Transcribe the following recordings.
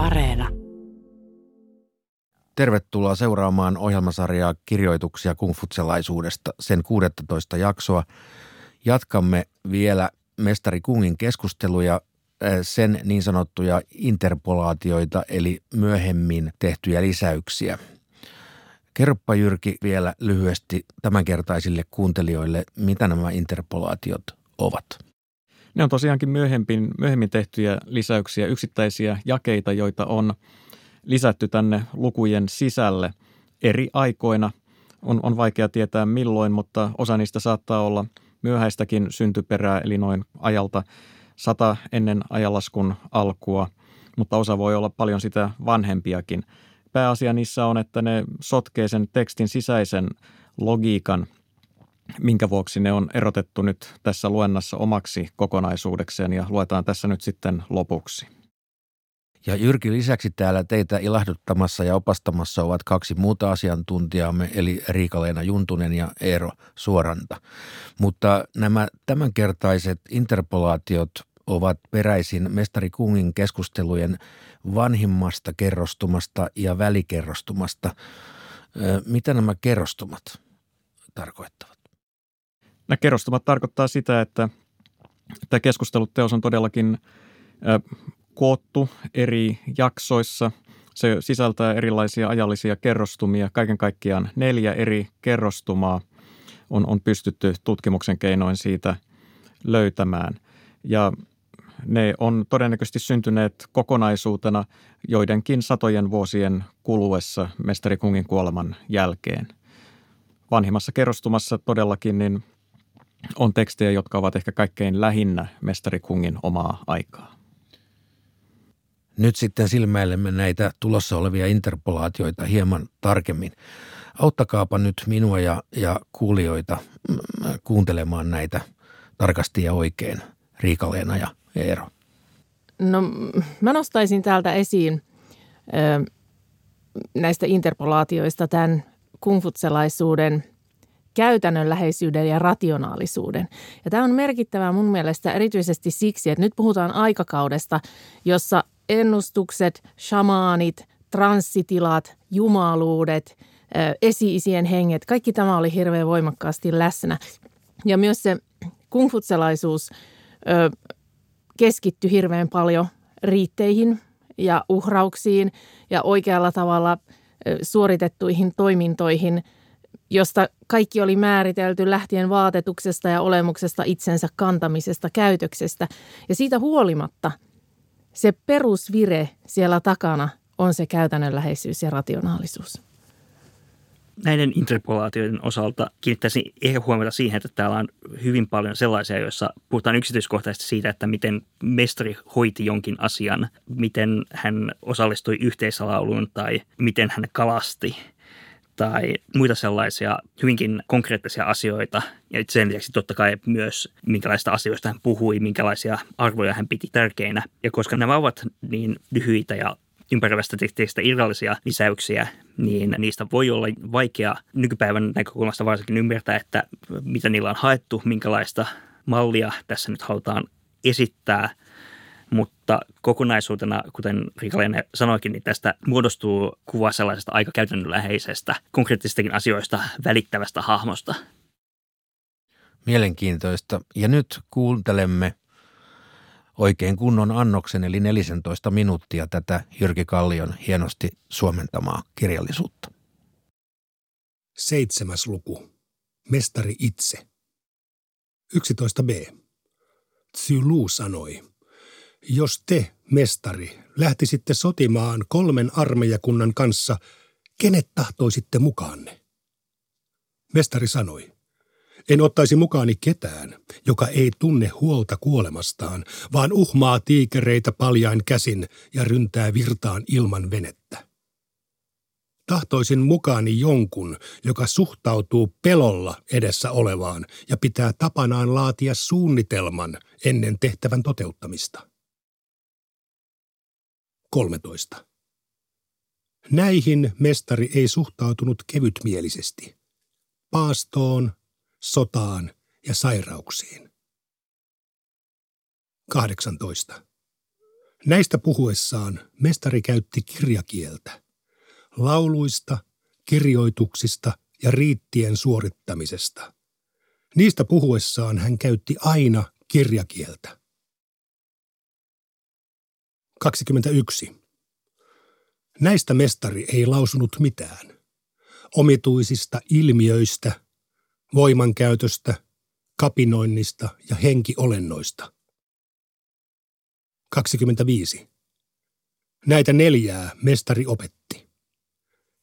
Areena. Tervetuloa seuraamaan ohjelmasarjaa kirjoituksia kungfutselaisuudesta, sen 16 jaksoa. Jatkamme vielä mestari Kungin keskusteluja, eh, sen niin sanottuja interpolaatioita, eli myöhemmin tehtyjä lisäyksiä. Kerropa Jyrki vielä lyhyesti tämänkertaisille kuuntelijoille, mitä nämä interpolaatiot ovat. Ne on tosiaankin myöhemmin, myöhemmin tehtyjä lisäyksiä, yksittäisiä jakeita, joita on lisätty tänne lukujen sisälle eri aikoina. On, on vaikea tietää milloin, mutta osa niistä saattaa olla myöhäistäkin syntyperää, eli noin ajalta sata ennen ajanlaskun alkua, mutta osa voi olla paljon sitä vanhempiakin. Pääasia niissä on, että ne sotkee sen tekstin sisäisen logiikan – minkä vuoksi ne on erotettu nyt tässä luennassa omaksi kokonaisuudekseen ja luetaan tässä nyt sitten lopuksi. Ja Jyrki lisäksi täällä teitä ilahduttamassa ja opastamassa ovat kaksi muuta asiantuntijaamme, eli Riika-Leena Juntunen ja Eero Suoranta. Mutta nämä tämänkertaiset interpolaatiot ovat peräisin Mestari Kungin keskustelujen vanhimmasta kerrostumasta ja välikerrostumasta. Mitä nämä kerrostumat tarkoittavat? Nämä kerrostumat tarkoittaa sitä, että tämä keskusteluteos on todellakin koottu eri jaksoissa. Se sisältää erilaisia ajallisia kerrostumia. Kaiken kaikkiaan neljä eri kerrostumaa on, on pystytty tutkimuksen keinoin siitä löytämään. Ja ne on todennäköisesti syntyneet kokonaisuutena joidenkin satojen vuosien kuluessa mestari Kungin kuoleman jälkeen. Vanhimmassa kerrostumassa todellakin niin on tekstejä, jotka ovat ehkä kaikkein lähinnä mestari Kungin omaa aikaa. Nyt sitten silmäilemme näitä tulossa olevia interpolaatioita hieman tarkemmin. Auttakaapa nyt minua ja, ja kuulijoita mm, kuuntelemaan näitä tarkasti ja oikein, Riika-Leena ja Eero. No mä nostaisin täältä esiin ö, näistä interpolaatioista tämän kungfutselaisuuden käytännönläheisyyden ja rationaalisuuden. Ja tämä on merkittävää mun mielestä erityisesti siksi, että nyt puhutaan aikakaudesta, jossa ennustukset, shamaanit, transsitilat, jumaluudet, esi-isien henget, kaikki tämä oli hirveän voimakkaasti läsnä. Ja myös se kungfutselaisuus keskittyi hirveän paljon riitteihin ja uhrauksiin ja oikealla tavalla suoritettuihin toimintoihin – josta kaikki oli määritelty lähtien vaatetuksesta ja olemuksesta, itsensä kantamisesta, käytöksestä. Ja siitä huolimatta se perusvire siellä takana on se käytännönläheisyys ja rationaalisuus. Näiden interpolaatioiden osalta kiinnittäisin ehkä huomiota siihen, että täällä on hyvin paljon sellaisia, joissa puhutaan yksityiskohtaisesti siitä, että miten mestari hoiti jonkin asian, miten hän osallistui yhteislauluun tai miten hän kalasti – tai muita sellaisia hyvinkin konkreettisia asioita. Ja sen lisäksi totta kai myös minkälaista asioista hän puhui, minkälaisia arvoja hän piti tärkeinä. Ja koska nämä ovat niin lyhyitä ja ympäröivästä teksteistä irrallisia lisäyksiä, niin niistä voi olla vaikea nykypäivän näkökulmasta varsinkin ymmärtää, että mitä niillä on haettu, minkälaista mallia tässä nyt halutaan esittää – mutta kokonaisuutena, kuten Riika sanoikin, niin tästä muodostuu kuva sellaisesta aika käytännönläheisestä, konkreettisistakin asioista välittävästä hahmosta. Mielenkiintoista. Ja nyt kuuntelemme oikein kunnon annoksen, eli 14 minuuttia tätä Jyrki Kallion hienosti suomentamaa kirjallisuutta. Seitsemäs luku. Mestari itse. 11b. Tsylu sanoi, jos te, mestari, lähtisitte sotimaan kolmen armeijakunnan kanssa, kenet tahtoisitte mukaanne? Mestari sanoi, en ottaisi mukaani ketään, joka ei tunne huolta kuolemastaan, vaan uhmaa tiikereitä paljain käsin ja ryntää virtaan ilman venettä. Tahtoisin mukaani jonkun, joka suhtautuu pelolla edessä olevaan ja pitää tapanaan laatia suunnitelman ennen tehtävän toteuttamista. 13. Näihin mestari ei suhtautunut kevytmielisesti. Paastoon, sotaan ja sairauksiin. 18. Näistä puhuessaan mestari käytti kirjakieltä. Lauluista, kirjoituksista ja riittien suorittamisesta. Niistä puhuessaan hän käytti aina kirjakieltä. 21. Näistä mestari ei lausunut mitään. Omituisista ilmiöistä, voimankäytöstä, kapinoinnista ja henkiolennoista. 25. Näitä neljää mestari opetti.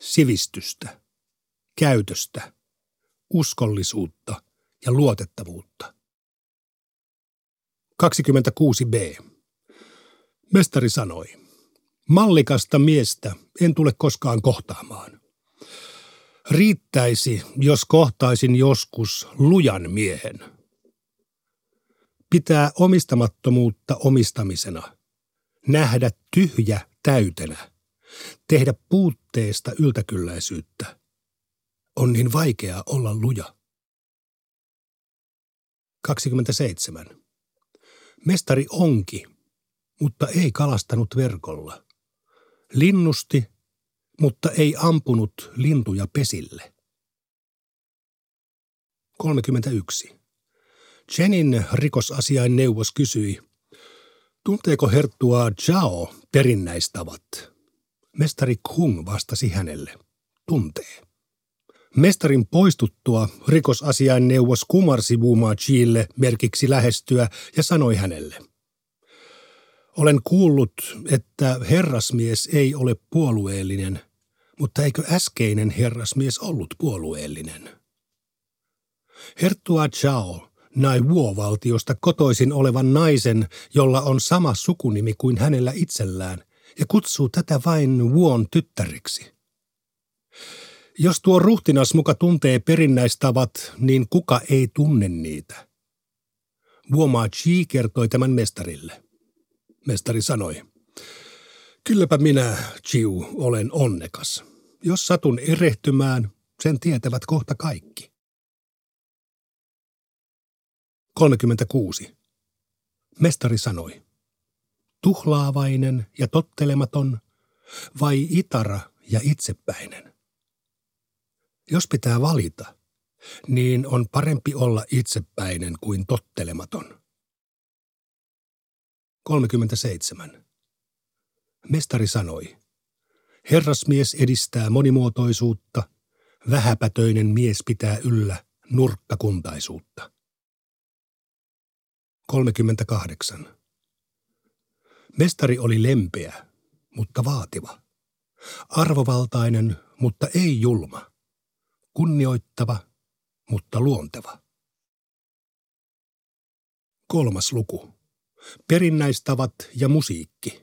Sivistystä, käytöstä, uskollisuutta ja luotettavuutta. 26b. Mestari sanoi, mallikasta miestä en tule koskaan kohtaamaan. Riittäisi, jos kohtaisin joskus lujan miehen. Pitää omistamattomuutta omistamisena, nähdä tyhjä täytenä, tehdä puutteesta yltäkylläisyyttä. On niin vaikea olla luja. 27. Mestari onki, mutta ei kalastanut verkolla. Linnusti, mutta ei ampunut lintuja pesille. 31. Chenin rikosasiain neuvos kysyi, tunteeko herttua Zhao perinnäistavat? Mestari Kung vastasi hänelle, tuntee. Mestarin poistuttua rikosasiain neuvos kumarsi Wuma Chille merkiksi lähestyä ja sanoi hänelle. Olen kuullut, että herrasmies ei ole puolueellinen, mutta eikö äskeinen herrasmies ollut puolueellinen? Herttua Chao nai Wuo-valtiosta kotoisin olevan naisen, jolla on sama sukunimi kuin hänellä itsellään, ja kutsuu tätä vain Wuon tyttäriksi. Jos tuo ruhtinas muka tuntee perinnäistavat, niin kuka ei tunne niitä? Wuoma Chi kertoi tämän mestarille. Mestari sanoi, kylläpä minä, Chiu, olen onnekas. Jos satun erehtymään, sen tietävät kohta kaikki. 36. Mestari sanoi, tuhlaavainen ja tottelematon vai itara ja itsepäinen? Jos pitää valita, niin on parempi olla itsepäinen kuin tottelematon. 37. Mestari sanoi, herrasmies edistää monimuotoisuutta, vähäpätöinen mies pitää yllä nurkkakuntaisuutta. 38. Mestari oli lempeä, mutta vaativa. Arvovaltainen, mutta ei julma. Kunnioittava, mutta luonteva. Kolmas luku. Perinnäistavat ja musiikki.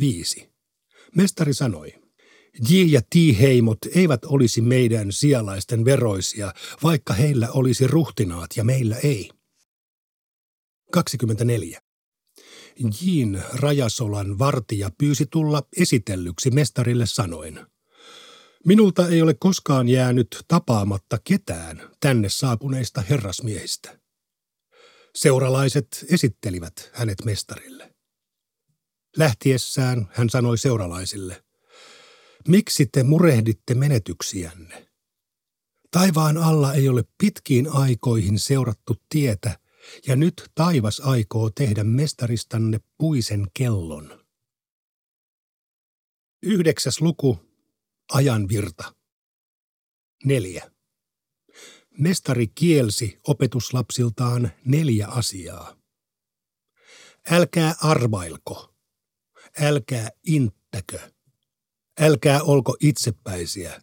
5. Mestari sanoi, J ja T-heimot eivät olisi meidän sijalaisten veroisia, vaikka heillä olisi ruhtinaat ja meillä ei. 24. Jiin Rajasolan vartija pyysi tulla esitellyksi mestarille sanoen. Minulta ei ole koskaan jäänyt tapaamatta ketään tänne saapuneista herrasmiehistä. Seuralaiset esittelivät hänet mestarille. Lähtiessään hän sanoi seuralaisille, miksi te murehditte menetyksiänne? Taivaan alla ei ole pitkiin aikoihin seurattu tietä, ja nyt taivas aikoo tehdä mestaristanne puisen kellon. Yhdeksäs luku. Ajanvirta. Neljä. Mestari kielsi opetuslapsiltaan neljä asiaa. Älkää arvailko. Älkää inttäkö. Älkää olko itsepäisiä.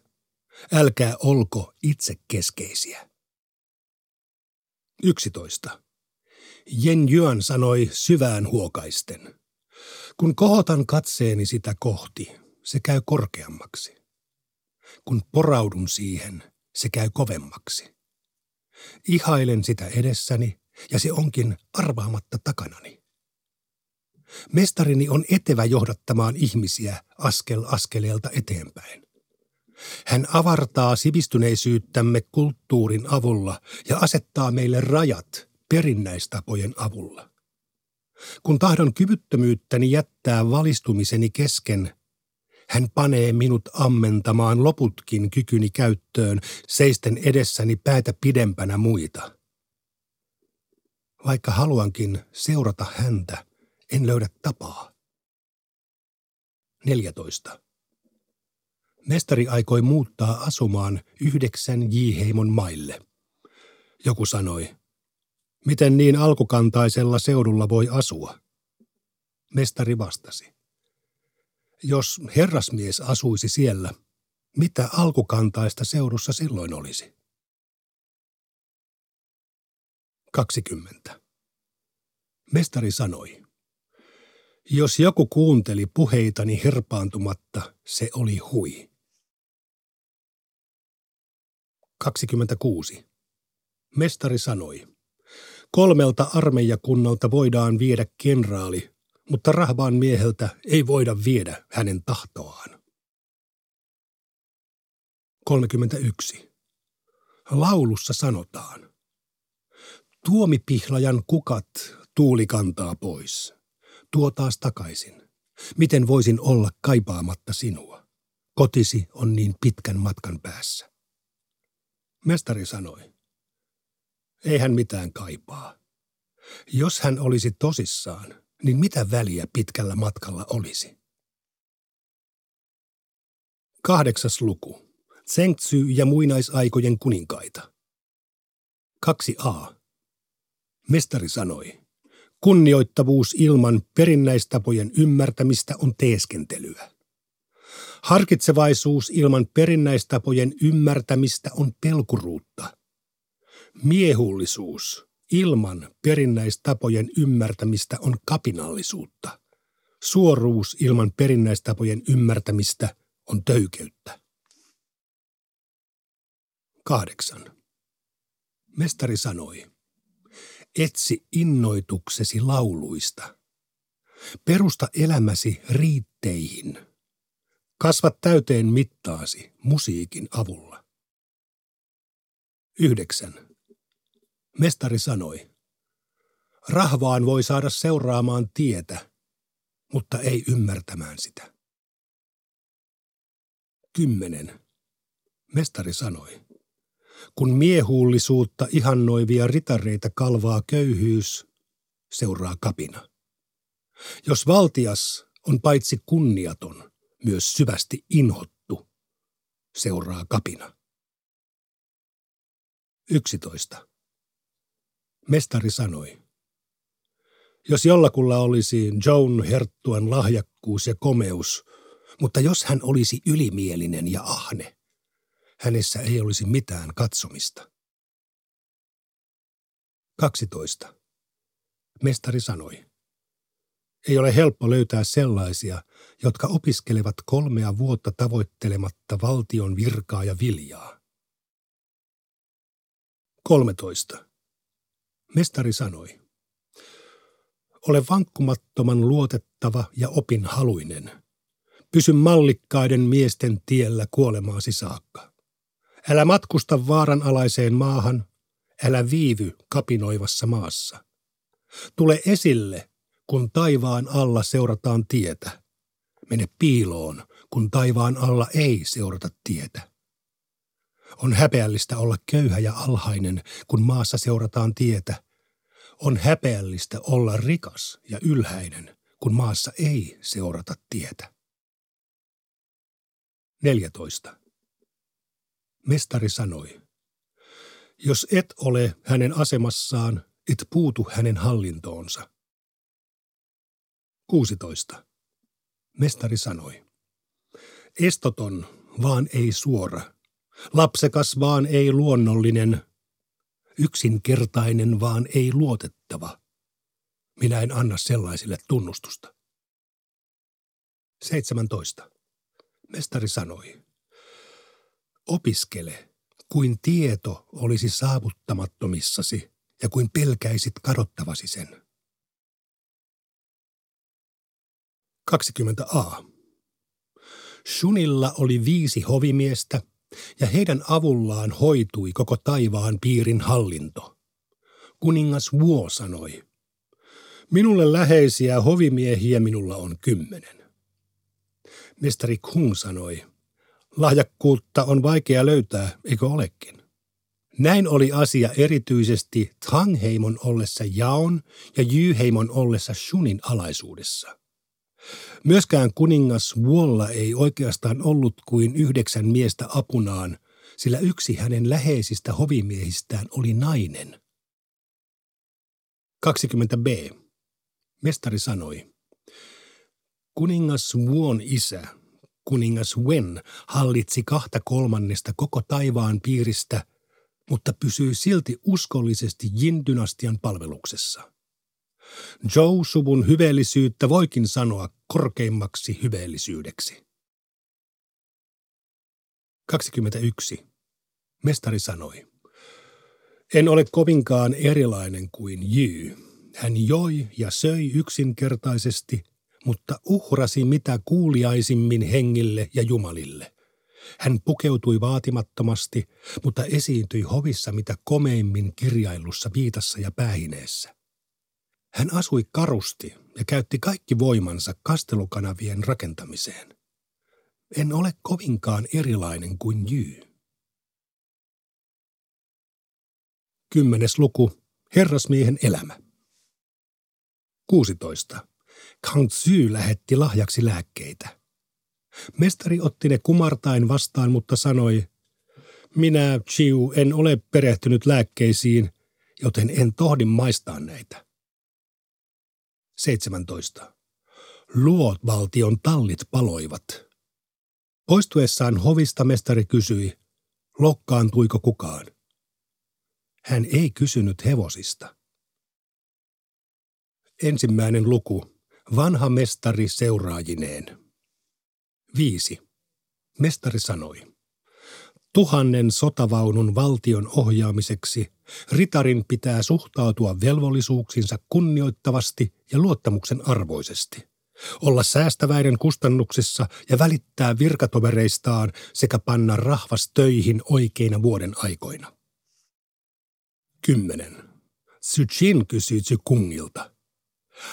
Älkää olko itsekeskeisiä. 11. Jen Juan sanoi syvään huokaisten. Kun kohotan katseeni sitä kohti, se käy korkeammaksi. Kun poraudun siihen, se käy kovemmaksi. Ihailen sitä edessäni ja se onkin arvaamatta takanani. Mestarini on etevä johdattamaan ihmisiä askel askeleelta eteenpäin. Hän avartaa sivistyneisyyttämme kulttuurin avulla ja asettaa meille rajat perinnäistapojen avulla. Kun tahdon kyvyttömyyttäni jättää valistumiseni kesken, hän panee minut ammentamaan loputkin kykyni käyttöön, seisten edessäni päätä pidempänä muita. Vaikka haluankin seurata häntä, en löydä tapaa. 14. Mestari aikoi muuttaa asumaan yhdeksän J-heimon maille. Joku sanoi, miten niin alkukantaisella seudulla voi asua? Mestari vastasi, jos herrasmies asuisi siellä, mitä alkukantaista seudussa silloin olisi? 20. Mestari sanoi, jos joku kuunteli puheitani herpaantumatta, se oli hui. 26. Mestari sanoi, kolmelta armeijakunnalta voidaan viedä kenraali, mutta rahvaan mieheltä ei voida viedä hänen tahtoaan. 31. Laulussa sanotaan, tuomipihlajan kukat tuuli kantaa pois, tuo taas takaisin. Miten voisin olla kaipaamatta sinua? Kotisi on niin pitkän matkan päässä. Mestari sanoi, ei hän mitään kaipaa. Jos hän olisi tosissaan, niin mitä väliä pitkällä matkalla olisi? Kahdeksas luku. Tsengtsy ja muinaisaikojen kuninkaita. 2a. Mestari sanoi, kunnioittavuus ilman perinnäistapojen ymmärtämistä on teeskentelyä. Harkitsevaisuus ilman perinnäistapojen ymmärtämistä on pelkuruutta. Miehullisuus ilman perinnäistapojen ymmärtämistä on kapinallisuutta. Suoruus ilman perinnäistapojen ymmärtämistä on töykeyttä. Kahdeksan. Mestari sanoi, etsi innoituksesi lauluista. Perusta elämäsi riitteihin. Kasvat täyteen mittaasi musiikin avulla. Yhdeksän. Mestari sanoi, rahvaan voi saada seuraamaan tietä, mutta ei ymmärtämään sitä. Kymmenen. Mestari sanoi, kun miehuullisuutta ihannoivia ritareita kalvaa köyhyys, seuraa kapina. Jos valtias on paitsi kunniaton, myös syvästi inhottu, seuraa kapina. 11. Mestari sanoi. Jos jollakulla olisi Joan Herttuan lahjakkuus ja komeus, mutta jos hän olisi ylimielinen ja ahne, hänessä ei olisi mitään katsomista. 12. Mestari sanoi. Ei ole helppo löytää sellaisia, jotka opiskelevat kolmea vuotta tavoittelematta valtion virkaa ja viljaa. 13. Mestari sanoi, ole vankkumattoman luotettava ja opinhaluinen. Pysy mallikkaiden miesten tiellä kuolemaasi saakka. Älä matkusta vaaranalaiseen maahan, älä viivy kapinoivassa maassa. Tule esille, kun taivaan alla seurataan tietä. Mene piiloon, kun taivaan alla ei seurata tietä. On häpeällistä olla köyhä ja alhainen, kun maassa seurataan tietä. On häpeällistä olla rikas ja ylhäinen, kun maassa ei seurata tietä. 14. Mestari sanoi, jos et ole hänen asemassaan, et puutu hänen hallintoonsa. 16. Mestari sanoi, estoton, vaan ei suora, Lapsekas vaan ei luonnollinen, yksinkertainen vaan ei luotettava. Minä en anna sellaisille tunnustusta. 17. Mestari sanoi, opiskele, kuin tieto olisi saavuttamattomissasi ja kuin pelkäisit kadottavasi sen. 20a. Shunilla oli viisi hovimiestä ja heidän avullaan hoitui koko taivaan piirin hallinto. Kuningas Vuo sanoi, Minulle läheisiä hovimiehiä minulla on kymmenen. Mestari Kung sanoi, lahjakkuutta on vaikea löytää, eikö olekin? Näin oli asia erityisesti Tangheimon ollessa Jaon ja Jyheimon ollessa Shunin alaisuudessa. Myöskään kuningas Wuolla ei oikeastaan ollut kuin yhdeksän miestä apunaan, sillä yksi hänen läheisistä hovimiehistään oli nainen. 20b. Mestari sanoi, kuningas Wuon isä, kuningas Wen, hallitsi kahta kolmannesta koko taivaan piiristä, mutta pysyi silti uskollisesti Jin-dynastian palveluksessa. Zhou-suvun hyveellisyyttä voikin sanoa korkeimmaksi hyveellisyydeksi. 21. Mestari sanoi, en ole kovinkaan erilainen kuin Jy. Hän joi ja söi yksinkertaisesti, mutta uhrasi mitä kuuliaisimmin hengille ja jumalille. Hän pukeutui vaatimattomasti, mutta esiintyi hovissa mitä komeimmin kirjailussa viitassa ja päähineessä. Hän asui karusti ja käytti kaikki voimansa kastelukanavien rakentamiseen. En ole kovinkaan erilainen kuin Jy. Kymmenes luku. Herrasmiehen elämä. 16. Kang Tzu lähetti lahjaksi lääkkeitä. Mestari otti ne kumartain vastaan, mutta sanoi, minä, Chiu, en ole perehtynyt lääkkeisiin, joten en tohdi maistaa näitä. 17. Luot-valtion tallit paloivat. Poistuessaan hovista mestari kysyi, lokkaantuiko kukaan. Hän ei kysynyt hevosista. Ensimmäinen luku. Vanha mestari seuraajineen. 5. Mestari sanoi. Tuhannen sotavaunun valtion ohjaamiseksi ritarin pitää suhtautua velvollisuuksinsa kunnioittavasti ja luottamuksen arvoisesti. Olla säästäväinen kustannuksissa ja välittää virkatovereistaan sekä panna rahvas töihin oikeina vuoden aikoina. 10. Sychin kysyi Kungilta.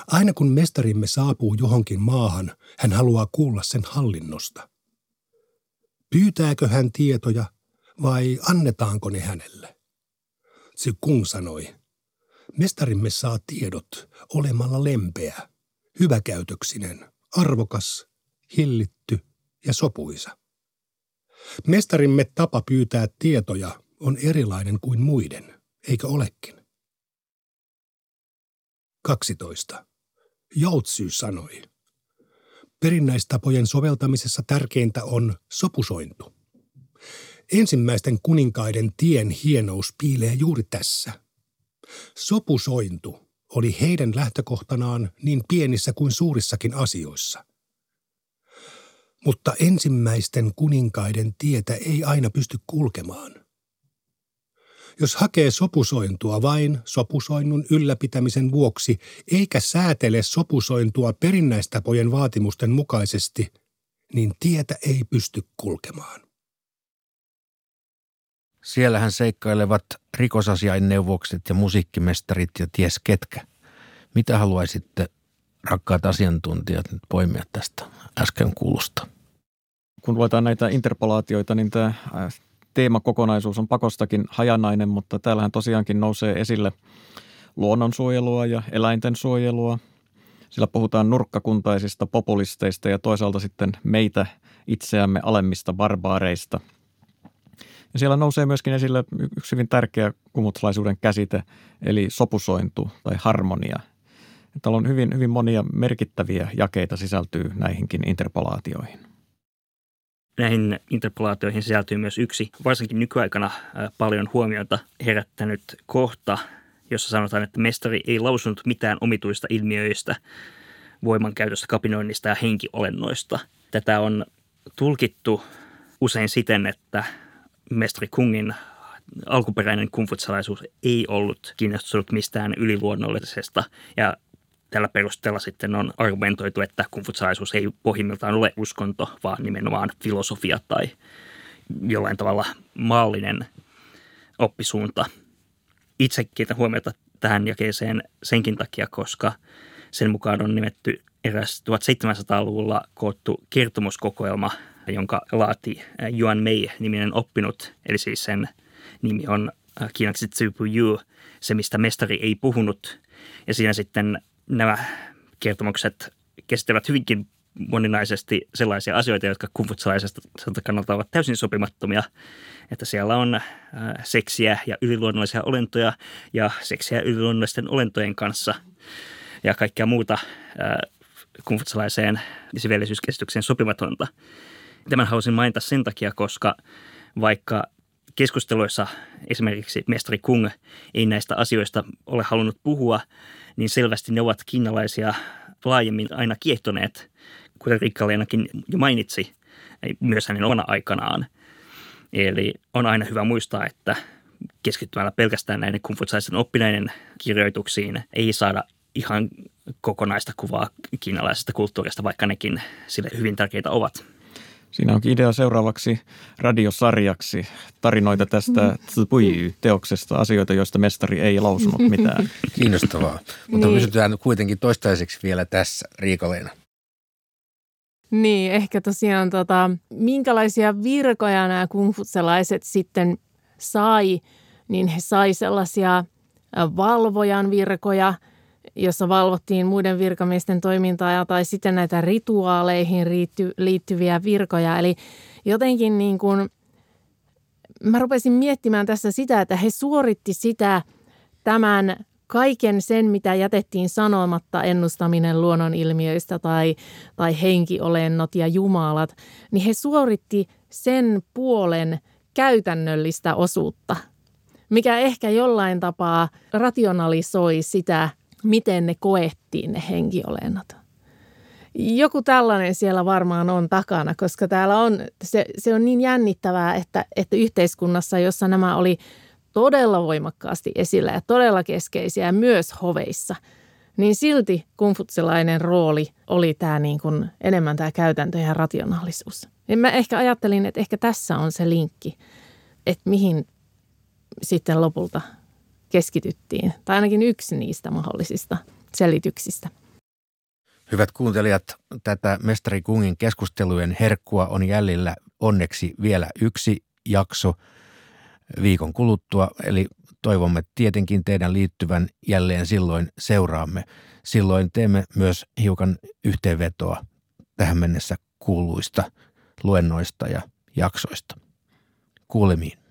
Aina kun mestarimme saapuu johonkin maahan, hän haluaa kuulla sen hallinnosta. Pyytääkö hän tietoja vai annetaanko ne hänelle? Kung sanoi, mestarimme saa tiedot olemalla lempeä, hyväkäytöksinen, arvokas, hillitty ja sopuisa. Mestarimme tapa pyytää tietoja on erilainen kuin muiden – eikö olekin? 12. Joutsy sanoi. Perinnäistapojen soveltamisessa tärkeintä on sopusointu. Ensimmäisten kuninkaiden tien hienous piilee juuri tässä. Sopusointu oli heidän lähtökohtanaan niin pienissä kuin suurissakin asioissa. Mutta ensimmäisten kuninkaiden tietä ei aina pysty kulkemaan – jos hakee sopusointua vain sopusoinnun ylläpitämisen vuoksi, eikä säätele sopusointua perinnäistapojen vaatimusten mukaisesti, niin tietä ei pysty kulkemaan. Siellähän seikkailevat rikosasiainneuvokset ja musiikkimestarit ja ties ketkä. Mitä haluaisitte, rakkaat asiantuntijat, nyt poimia tästä äsken kuulusta? Kun luetaan näitä interpolaatioita, niin tämä teemakokonaisuus on pakostakin hajanainen, mutta täällähän tosiaankin nousee esille luonnonsuojelua ja eläinten suojelua. Sillä puhutaan nurkkakuntaisista populisteista ja toisaalta sitten meitä itseämme alemmista barbaareista. Ja siellä nousee myöskin esille yksi hyvin tärkeä kumutlaisuuden käsite, eli sopusointu tai harmonia. Täällä on hyvin, hyvin monia merkittäviä jakeita sisältyy näihinkin interpolaatioihin näihin interpolaatioihin sisältyy myös yksi, varsinkin nykyaikana paljon huomiota herättänyt kohta, jossa sanotaan, että mestari ei lausunut mitään omituista ilmiöistä, voimankäytöstä, kapinoinnista ja henkiolennoista. Tätä on tulkittu usein siten, että mestari Kungin alkuperäinen kumfutsalaisuus ei ollut kiinnostunut mistään yliluonnollisesta ja tällä perusteella sitten on argumentoitu, että kungfutsalaisuus ei pohjimmiltaan ole uskonto, vaan nimenomaan filosofia tai jollain tavalla maallinen oppisuunta. Itse kiinnitän huomiota tähän jakeeseen senkin takia, koska sen mukaan on nimetty eräs 1700-luvulla koottu kertomuskokoelma, jonka laati Yuan Mei-niminen oppinut, eli siis sen nimi on kiinaksi Tsupu Yu, se mistä mestari ei puhunut. Ja siinä sitten nämä kertomukset kestävät hyvinkin moninaisesti sellaisia asioita, jotka kumfutsalaisesta kannalta ovat täysin sopimattomia. Että siellä on äh, seksiä ja yliluonnollisia olentoja ja seksiä yliluonnollisten olentojen kanssa ja kaikkea muuta äh, kumfutsalaiseen siveellisyyskäsitykseen sopimatonta. Tämän halusin mainita sen takia, koska vaikka keskusteluissa esimerkiksi mestari Kung ei näistä asioista ole halunnut puhua, niin selvästi ne ovat kiinalaisia laajemmin aina kiehtoneet, kuten Rikka-Leenakin jo mainitsi, myös hänen omana aikanaan. Eli on aina hyvä muistaa, että keskittymällä pelkästään näiden kumfutsaisen oppineiden kirjoituksiin ei saada ihan kokonaista kuvaa kiinalaisesta kulttuurista, vaikka nekin sille hyvin tärkeitä ovat. Siinä onkin idea seuraavaksi radiosarjaksi tarinoita tästä Tsupuyi-teoksesta, asioita, joista mestari ei lausunut mitään. Kiinnostavaa, mutta niin. pysytään kuitenkin toistaiseksi vielä tässä, Riikaleena. Niin, ehkä tosiaan tota, minkälaisia virkoja nämä kungfutselaiset sitten sai, niin he sai sellaisia valvojan virkoja, jossa valvottiin muiden virkamiesten toimintaa tai sitten näitä rituaaleihin liitty, liittyviä virkoja. Eli jotenkin niin kuin, mä rupesin miettimään tässä sitä, että he suoritti sitä tämän kaiken sen, mitä jätettiin sanomatta, ennustaminen luonnonilmiöistä tai, tai henkiolennot ja jumalat, niin he suoritti sen puolen käytännöllistä osuutta, mikä ehkä jollain tapaa rationalisoi sitä, miten ne koettiin ne henkiolennot. Joku tällainen siellä varmaan on takana, koska täällä on, se, se on niin jännittävää, että, että yhteiskunnassa, jossa nämä oli – todella voimakkaasti esillä ja todella keskeisiä myös hoveissa, niin silti kumfutsilainen rooli oli tämä niin kuin enemmän tämä käytäntö ja rationaalisuus. Ja mä ehkä ajattelin, että ehkä tässä on se linkki, että mihin sitten lopulta keskityttiin. Tai ainakin yksi niistä mahdollisista selityksistä. Hyvät kuuntelijat, tätä Mestari Kungin keskustelujen herkkua on jäljellä onneksi vielä yksi jakso – viikon kuluttua, eli toivomme tietenkin teidän liittyvän jälleen silloin seuraamme. Silloin teemme myös hiukan yhteenvetoa tähän mennessä kuuluista luennoista ja jaksoista. Kuulemiin.